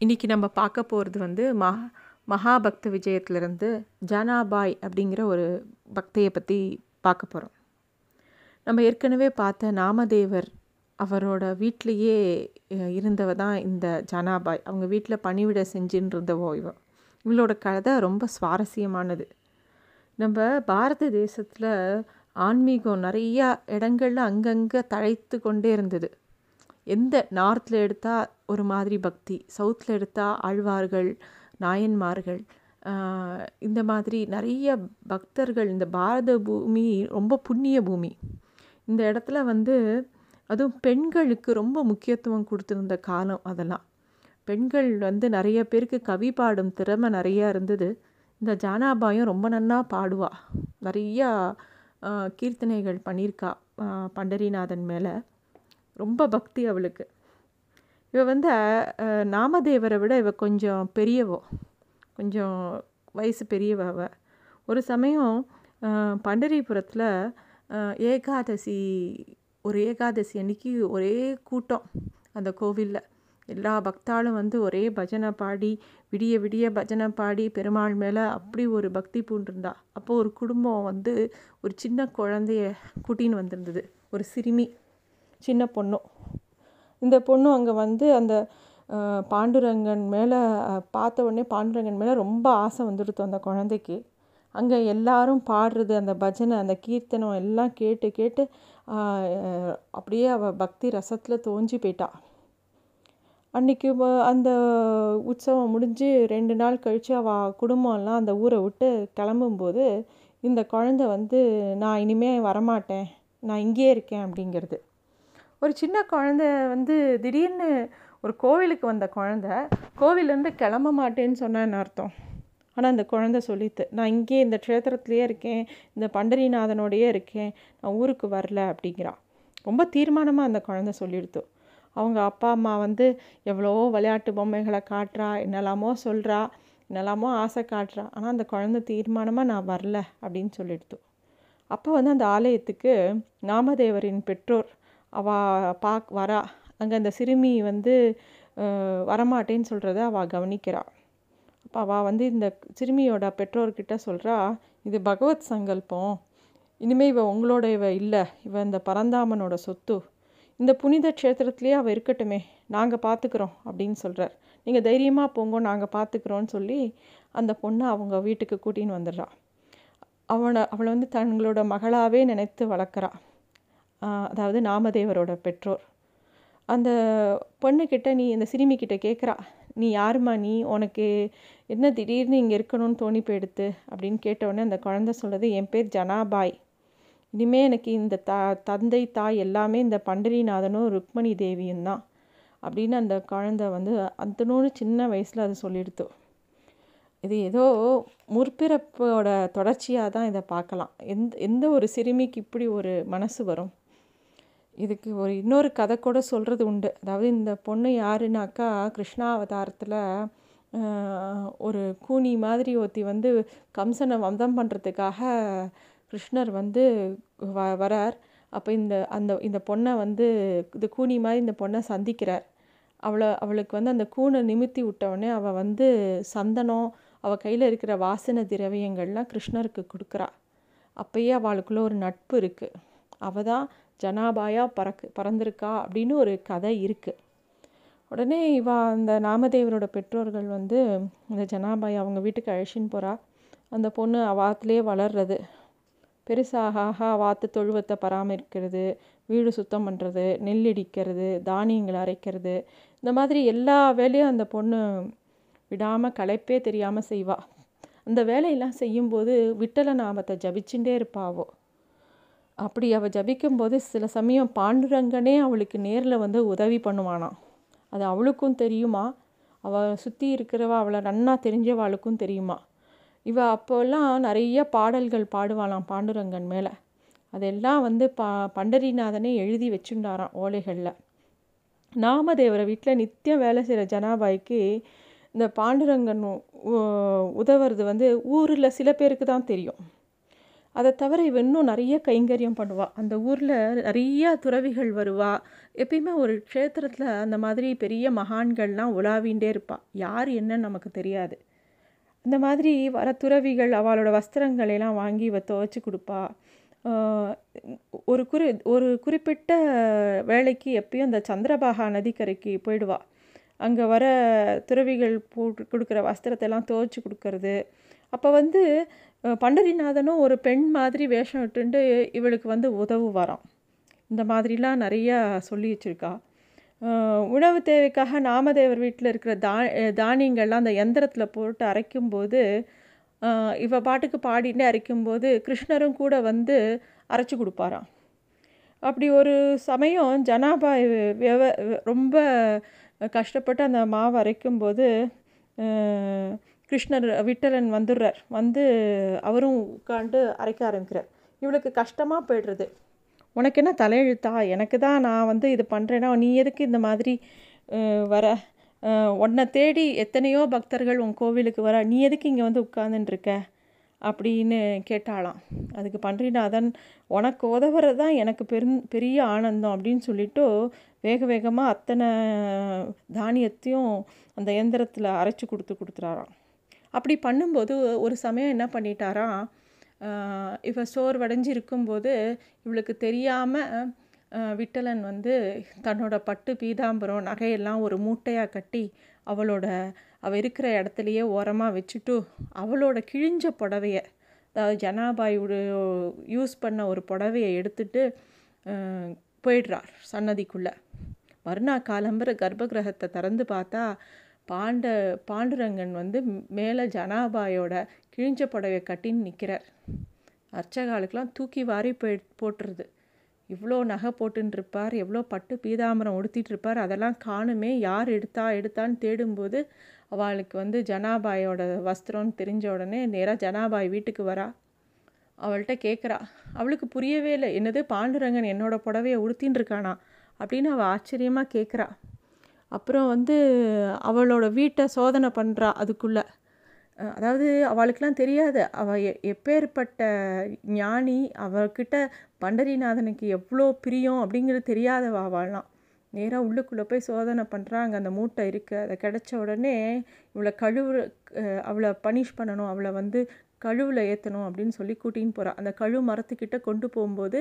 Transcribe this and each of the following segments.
இன்றைக்கி நம்ம பார்க்க போகிறது வந்து மஹா மகாபக்த விஜயத்திலிருந்து ஜானாபாய் அப்படிங்கிற ஒரு பக்தியை பற்றி பார்க்க போகிறோம் நம்ம ஏற்கனவே பார்த்த நாமதேவர் அவரோட வீட்டிலையே இருந்தவ தான் இந்த ஜனாபாய். அவங்க வீட்டில் பணிவிட செஞ்சுன்னு இருந்தவோ இவ. இவளோட கதை ரொம்ப சுவாரஸ்யமானது. நம்ம பாரத தேசத்தில் ஆன்மீகம் நிறையா இடங்கள்ல அங்கங்கே தழைத்து கொண்டே இருந்தது. எந்த நார்த்தில் எடுத்தால் ஒரு மாதிரி பக்தி சவுத்தில் எடுத்தால் ஆழ்வார்கள் நாயன்மார்கள் இந்த மாதிரி நிறைய பக்தர்கள் இந்த பாரத பூமி ரொம்ப புண்ணிய பூமி. இந்த இடத்துல வந்து அதுவும் பெண்களுக்கு ரொம்ப முக்கியத்துவம் கொடுத்துருந்த காலம் அதெல்லாம். பெண்கள் வந்து நிறைய பேருக்கு கவி பாடும் திறமை நிறையா இருந்தது. இந்த ஜானாபாயும் ரொம்ப நன்னா பாடுவா. நிறையா கீர்த்தனைகள் பண்ணியிருக்கா பண்டரிநாதன் மேலே. ரொம்ப பக்தி அவளுக்கு. இவ வந்து நாமதேவரை விட இவ கொஞ்சம் பெரியவோ. கொஞ்சம் வயசு பெரியவ அவ. ஒரு சமயம் பண்டரிபுரத்தில் ஏகாதசி ஒரு ஏகாதசி அன்னைக்கு ஒரே கூட்டம் அந்த கோவிலில். எல்லா பக்தாளும் வந்து ஒரே பஜனை பாடி விடிய விடிய பஜனை பாடி பெருமாள் மேலே அப்படி ஒரு பக்தி பூண்டிருந்தா. அப்போ ஒரு குடும்பம் வந்து ஒரு சின்ன குழந்தைய கூட்டின்னு வந்திருந்தது. ஒரு சிறுமி. சின்ன பொண்ணும் இந்த பொண்ணு அங்கே வந்து அந்த பாண்டுரங்கன் மேலே பார்த்த உடனே பாண்டுரங்கன் மேலே ரொம்ப ஆசை வந்துடுத்து அந்த குழந்தைக்கு. அங்கே எல்லாரும் பாடுறது அந்த பஜனை அந்த கீர்த்தனம் எல்லாம் கேட்டு கேட்டு அப்படியே அவள் பக்தி ரசத்தில் தோஞ்சி போயிட்டா. அன்னைக்கு அந்த உற்சவம் முடிஞ்சு ரெண்டு நாள் கழித்து அவள் குடும்பம்லாம் அந்த ஊரை விட்டு கிளம்பும்போது இந்த குழந்தை வந்து நான் இனிமே வரமாட்டேன். நான் இங்கேயே இருக்கேன் அப்படிங்கிறது. ஒரு சின்ன குழந்தை வந்து திடீர்னு ஒரு கோவிலுக்கு வந்த குழந்தை கோவிலேருந்து கிளம்ப மாட்டேன்னு சொன்னேன்னு அர்த்தம். ஆனால் அந்த குழந்தை சொல்லித்து நான் இங்கேயே இந்த க்ஷேத்திரத்துலேயே இருக்கேன் இந்த பண்டரிநாதனோடையே இருக்கேன் நான் ஊருக்கு வரல அப்படிங்கிறான் ரொம்ப தீர்மானமாக அந்த குழந்தை சொல்லிடுத்து. அவங்க அப்பா அம்மா வந்து எவ்வளோ விளையாட்டு பொம்மைகளை காட்டுறா என்னெல்லாமோ சொல்கிறா என்னெல்லாமோ ஆசை காட்டுறா. ஆனால் அந்த குழந்தை தீர்மானமாக நான் வரல அப்படின்னு சொல்லிடுத்து. அப்போ வந்து அந்த ஆலயத்துக்கு நாமதேவரின் பெற்றோர் அவள் பாக் வரா. அங்கே அந்த சிறுமி வந்து வரமாட்டேன்னு சொல்கிறத அவள் கவனிக்கிறாள் அப்போ அவள் வந்து இந்த சிறுமியோட பெற்றோர்கிட்ட சொல்கிறா இது பகவத் சங்கல்பம். இனிமேல் இவள் உங்களோட இவ இல்லை. இவ இந்த பரந்தாமனோட சொத்து. இந்த புனித க்ஷேத்திரத்துலேயே அவள் இருக்கட்டுமே. நாங்கள் பார்த்துக்குறோம் அப்படின்னு சொல்கிறார் நீங்கள் தைரியமாக போங்க. நாங்கள் பார்த்துக்குறோன்னு சொல்லி அந்த பொண்ணை அவங்க வீட்டுக்கு கூட்டின்னு வந்துடுறா. அவனை அவளை வந்து தங்களோட மகளாவே நினைத்து வளர்க்குறா. அதாவது நாமதேவரோட பெற்றோர். அந்த பொண்ணுக்கிட்ட நீ இந்த சிறுமிக்கிட்ட கேட்குறா நீ யாரும்மா? நீ உனக்கு என்ன திடீர்னு இங்கே இருக்கணும்னு தோணி போயிடுத்து அப்படின்னு கேட்டவுடனே அந்த குழந்தை சொல்கிறது என் பேர் ஜனாபாய். இனிமேல் எனக்கு இந்த த தந்தை தாய் எல்லாமே இந்த பண்டரிநாதனும் ருக்மணி தேவியும் தான். அப்படின்னு அந்த குழந்தை வந்து அந்தனோடு சின்ன வயசில் அது சொல்லிடுத்து. இது ஏதோ முற்பிறப்போட தொடர்ச்சியாக தான் இதை பார்க்கலாம். எந்த எந்த ஒரு சிறுமிக்கு இப்படி ஒரு மனசு வரும்? இதுக்கு ஒரு இன்னொரு கதை கூட சொல்கிறது உண்டு. அதாவது இந்த பொண்ணு யாருனாக்கா கிருஷ்ணாவதாரத்தில் ஒரு கூனி மாதிரி ஒருத்தி வந்து கம்சனை வந்தம் பண்ணுறதுக்காக கிருஷ்ணர் வந்து வ வரார். அப்போ இந்த அந்த இந்த பொண்ணை வந்து இந்த கூனி மாதிரி இந்த பொண்ணை சந்திக்கிறார். அவளை அவளுக்கு வந்து அந்த கூனை நிமித்தி விட்டவுடனே அவள் வந்து சந்தனம் அவள் கையில் இருக்கிற வாசனை திரவியங்கள்லாம் கிருஷ்ணருக்கு கொடுக்குறா. அப்பயே அவளுக்குள்ளே ஒரு நட்பு இருக்குது அவள் தான் ஜனாபாயா பறக்கு பறந்திருக்கா அப்படின்னு ஒரு கதை இருக்குது உடனே இவா அந்த நாமதேவரோட பெற்றோர்கள் வந்து இந்த ஜனாபாய் அவங்க வீட்டுக்கு அழைச்சின்னு போகிறா அந்த பொண்ணு அவாத்துலேயே வளர்றது. பெருசாக ஆக வாத்து தொழுவத்தை பராமரிக்கிறது வீடு சுத்தம் பண்ணுறது நெல் இடிக்கிறது தானியங்களை அரைக்கிறது. இந்த மாதிரி எல்லா வேலையும் அந்த பொண்ணு விடாமல் களைப்பே தெரியாமல் செய்வா. அந்த வேலையெல்லாம் செய்யும்போது விட்டல நாமத்தை ஜபிச்சுட்டே இருப்பாவோ. அப்படி அவள் ஜபிக்கும்போது சில சமயம் பாண்டுரங்கனே அவளுக்கு நேரில் வந்து உதவி பண்ணுவானாம். அது அவளுக்கும் தெரியுமா? அவள் சுற்றி இருக்கிறவ அவளை நன்னா தெரிஞ்சவாளுக்கும் தெரியுமா? இவ அப்போல்லாம் நிறைய பாடல்கள் பாடுவாளாம் பாண்டுரங்கன் மேலே. அதெல்லாம் வந்து பா பண்டரிநாதனே எழுதி வச்சுண்டாராம் ஓலைகளில். நாமதேவரை வீட்டில் நித்தியம் வேலை செய்கிற ஜனாபாய்க்கு இந்த பாண்டுரங்கன் உதவுறது வந்து ஊரில் சில பேருக்கு தான் தெரியும். அதை தவிர இவ இன்னும் நிறைய கைங்கரியம் பண்ணுவாள் அந்த ஊரில் நிறையா துறவிகள் வருவா. எப்பயுமே ஒரு க்ஷேத்திரத்தில் அந்த மாதிரி பெரிய மகான்கள்லாம் உலாவிண்டே இருப்பாள் யார் என்னன்னு நமக்கு தெரியாது. இந்த மாதிரி வர துறவிகள் அவளோட வஸ்திரங்களையெல்லாம் வாங்கி இவ துவைச்சி கொடுப்பா. ஒரு குறி ஒரு குறிப்பிட்ட வேலைக்கு எப்பயும் அந்த சந்திரபாகா நதிக்கரைக்கு போயிடுவா. அங்கே வர துறவிகள் போட்டு கொடுக்குற வஸ்திரத்தெல்லாம் துவைச்சி கொடுக்கறது. அப்போ வந்து பண்டரிநாதனும் ஒரு பெண் மாதிரி வேஷம் விட்டுண்டு இவளுக்கு வந்து உதவுவாராம். இந்த மாதிரிலாம் நிறையா சொல்லி வச்சுருக்கா. உணவு தேவைக்காக நாமதேவர் வீட்டில் இருக்கிற தா தானியங்கள்லாம் அந்த எந்திரத்தில் போட்டு அரைக்கும்போது இவ பாட்டுக்கு பாடிட்டு அரைக்கும்போது கிருஷ்ணரும் கூட வந்து அரைச்சி கொடுப்பாராம். அப்படி ஒரு சமயம் ஜனாபா வெவ ரொம்ப கஷ்டப்பட்டு அந்த மாவு அரைக்கும்போது கிருஷ்ணர் விட்டலன் வந்துடுறார். வந்து அவரும் உட்காந்து அரைக்க ஆரம்பிக்கிறார். இவளுக்கு கஷ்டமாக போய்டுறது. உனக்கு என்ன தலையெழுத்தா? எனக்கு தான் நான் வந்து இது பண்ணுறேன்னா நீ எதுக்கு இந்த மாதிரி வர? உன்னை தேடி எத்தனையோ பக்தர்கள் உன் கோவிலுக்கு வர? நீ எதுக்கு இங்கே வந்து உட்காந்துட்டுருக்க அப்படின்னு கேட்டாலாம் அதுக்கு பன்றிநாதன் உனக்கு உதவுறது தான் எனக்கு பெரு பெரிய ஆனந்தம் அப்படின்னு சொல்லிட்டு வேக வேகமாக அத்தனை தானியத்தையும் அந்த இயந்திரத்தில் அரைச்சி கொடுத்து கொடுத்துறாராம். அப்படி பண்ணும்போது ஒரு சமயம் என்ன பண்ணிட்டாராம் இவ சோர்வடைஞ்சு இருக்கும்போது இவளுக்கு தெரியாமல் விட்டலன் வந்து தன்னோட பட்டு பீதாம்பரம் நகையெல்லாம் ஒரு மூட்டையாக கட்டி அவளோட அவள் இருக்கிற இடத்துலையே ஓரமாக வச்சுட்டு அவளோட கிழிஞ்ச புடவைய அதாவது ஜனாபாயோட யூஸ் பண்ண ஒரு புடவையை எடுத்துட்டு போயிடுறார் சன்னதிக்குள்ளே. மறுநாள் காலம்பர கர்ப்பகிரகத்தை திறந்து பார்த்தா பாண்ட பாண்டுரங்கன் வந்து மேலே ஜனாபாயோட கிழிஞ்ச புடவையை கட்டின்னு நிற்கிறார் அர்ச்சகாலுக்கெலாம் தூக்கி வாரி போய் போட்டுருது. இவ்வளோ நகை போட்டுருப்பார் எவ்வளோ பட்டு பீதாமரம் உடுத்திட்டு இருப்பார் அதெல்லாம் காணுமே யார் எடுத்தா எடுத்தான்னு தேடும்போது அவளுக்கு வந்து ஜனாபாயோட வஸ்திரம்னு தெரிஞ்ச உடனே நேராக ஜனாபாய் வீட்டுக்கு வரா. அவள்கிட்ட கேட்குறா அவளுக்கு புரியவே இல்லை. என்னது பாண்டுரங்கன் என்னோட புடவையை உடுத்தின்னு இருக்கானா? அப்படின்னு அவள் ஆச்சரியமாக கேட்குறா அப்புறம் வந்து அவளோட வீட்டை சோதனை பண்ணுறா அதுக்குள்ளே. அதாவது அவளுக்கெலாம் தெரியாது. அவள் எ எப்பேற்பட்ட ஞானி அவர்கிட்ட பண்டரிநாதனுக்கு எவ்வளோ பிரியம் அப்படிங்கிறது தெரியாதவ அவள்லாம். நேராக உள்ளுக்குள்ளே போய் சோதனை பண்ணுறாங்க அந்த மூட்டை இருக்குது அதை கிடச்ச உடனே இவளை கழுவு அவளை பனிஷ் பண்ணணும். அவளை வந்து கழுவில் ஏற்றணும் அப்படின்னு சொல்லி கூட்டின்னு போகிறா அந்த கழு மரத்துக்கிட்ட கொண்டு போகும்போது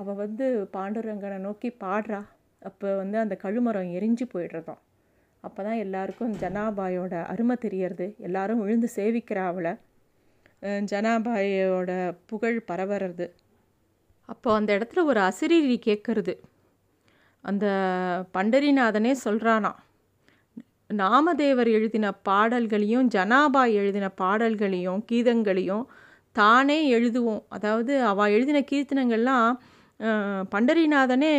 அவள் வந்து பாண்டுரங்கனை நோக்கி பாடுறா. அப்போ வந்து அந்த கழுமரம் எரிஞ்சு போயிடுறதாம். அப்போ தான் எல்லாருக்கும் ஜனாபாயோட அருமை தெரியறது. எல்லாரும் விழுந்து சேவிக்கிறா அவளை ஜனாபாயோட புகழ் பரவறது. அப்போ அந்த இடத்துல ஒரு அசிரீரி கேட்கறது அந்த பண்டரிநாதனே சொல்கிறானா நாமதேவர் எழுதின பாடல்களையும் ஜனாபாய் எழுதின பாடல்களையும் கீதங்களையும் தானே எழுதுவோம். அதாவது அவள் எழுதின கீர்த்தனங்கள்லாம் பண்டரிநாதனே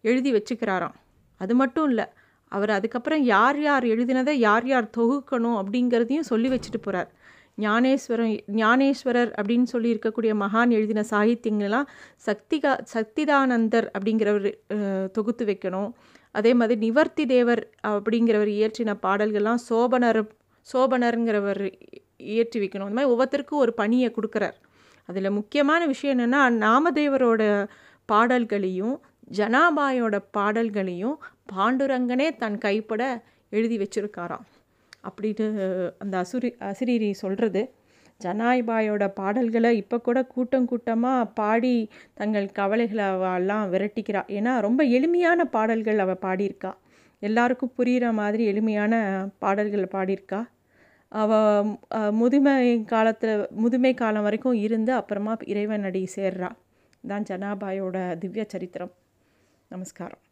எழுதி வச்சுக்கிறாராம். அது மட்டும் இல்லை அவர் அதுக்கப்புறம் யார் யார் எழுதினதை யார் யார் தொகுக்கணும் அப்படிங்கிறதையும் சொல்லி வச்சுட்டு போகிறார் ஞானேஸ்வரன் ஞானேஸ்வரர் அப்படின்னு சொல்லி இருக்கக்கூடிய மகான் எழுதின சாகித்யங்கள்லாம் சக்திகா சக்திதானந்தர் அப்படிங்கிறவர் தொகுத்து வைக்கணும். அதே மாதிரி நிவர்த்தி தேவர் அப்படிங்கிறவர் இயற்றின பாடல்கள்லாம் சோபனர் சோபனருங்கிறவர் இயற்றி வைக்கணும். அந்த மாதிரி ஒவ்வொருத்தருக்கும் ஒரு பணியை கொடுக்குறார். அதில் முக்கியமான விஷயம் என்னென்னா நாமதேவரோட பாடல்களையும் ஜனாபாயோட பாடல்களையும் பாண்டுரங்கனே தன் கைப்பட எழுதி வச்சிருக்காராம். அப்படின்னு அந்த அசுரி அசிரீரி சொல்கிறது ஜனாய்பாயோட பாடல்களை இப்போ கூட கூட்டம் கூட்டமாக பாடி தங்கள் கவலைகளை அவெல்லாம் விரட்டிக்கிறா. ஏன்னா ரொம்ப எளிமையான பாடல்கள் அவள் பாடியிருக்கா. எல்லாருக்கும் புரிகிற மாதிரி எளிமையான பாடல்கள் பாடியிருக்கா. அவள் முதுமை காலத்தில் முதுமை காலம் வரைக்கும் இருந்து அப்புறமா இறைவன் அடி சேர்றா. தான் ஜனாபாயோட திவ்ய சரித்திரம். நமஸ்காரம்.